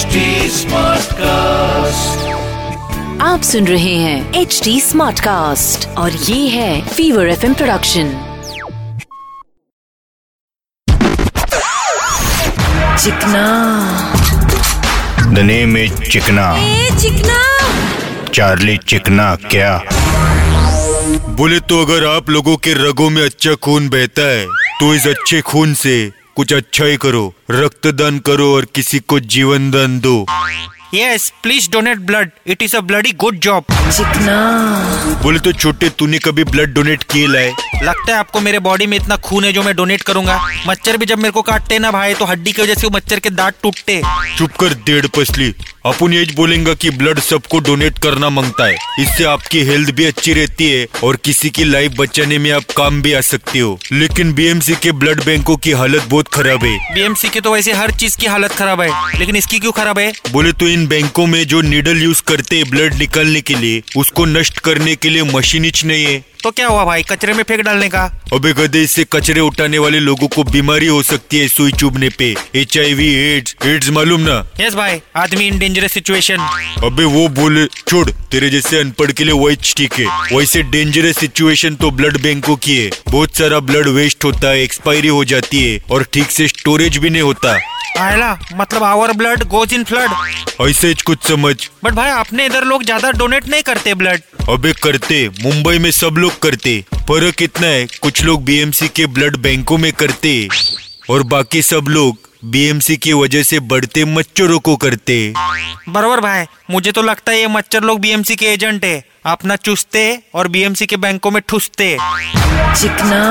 HD Smartcast. आप सुन रहे हैं एच डी स्मार्ट कास्ट और ये है Fever F production Chikna. The name is Chikna. A Chikna. Charlie चिकना क्या? बोले तो अगर आप लोगों के रगों में अच्छा खून बहता है तो इस अच्छे खून से कुछ अच्छा ही करो रक्तदान करो और किसी को जीवन दान दो। Yes please donate blood it is a bloody good job जितना बोले तो छोटे तूने कभी ब्लड डोनेट किए लाए? लगता है आपको मेरे बॉडी में इतना खून है जो मैं डोनेट करूँगा। मच्छर भी जब मेरे को काटते ना भाई तो हड्डी की वजह से वो मच्छर के दांत टूटते। चुप कर डेढ़ पसली। अपन यही बोलेंगे कि ब्लड सबको डोनेट करना माँगता है। इससे आपकी हेल्थ भी अच्छी रहती है और किसी की लाइफ बचाने में आप काम भी आ सकते हो। लेकिन बीएमसी के ब्लड बैंकों की हालत बहुत खराब है। बीएमसी के तो वैसे हर चीज़ की हालत खराब है लेकिन इसकी क्यों खराब है? बोले तो इन बैंकों में जो नीडल यूज़ करते हैं ब्लड निकालने के लिए उसको नष्ट करने के लिए मशीन ही नहीं है। तो क्या हुआ भाई? कचरे में फेंक डालने का? अबे गधे इससे कचरे उठाने वाले लोगों को बीमारी हो सकती है सुई चुभने पे। H I V AIDS AIDS मालूम ना? यस भाई आदमी इन डेंजरस सिचुएशन अबे वो बोले छोड़ तेरे जैसे अनपढ़ के लिए वही ठीक है। वैसे डेंजरस सिचुएशन तो ब्लड बैंकों की है। बहुत सारा ब्लड वेस्ट होता है एक्सपायरी हो जाती है और ठीक से स्टोरेज भी नहीं होता। आयला मतलब our blood goes in flood ऐसे कुछ समझ। बट भाई अपने इधर लोग ज़्यादा डोनेट नहीं करते ब्लड अबे करते मुंबई में सब लोग करते। फ़र्क इतना है कुछ लोग बीएमसी के ब्लड बैंकों में करते। और बाकी सब लोग बीएमसी की वजह से बढ़ते मच्छरों को करते। बरोबर भाई मुझे तो लगता है ये मच्छर लोग बीएमसी के एजेंट है। अपना चुसते और बीएमसी के बैंकों में ठुसते। चिकना।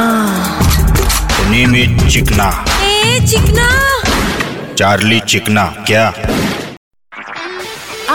इज़ चिकना। ए चिकना। चार्ली चिकना क्या?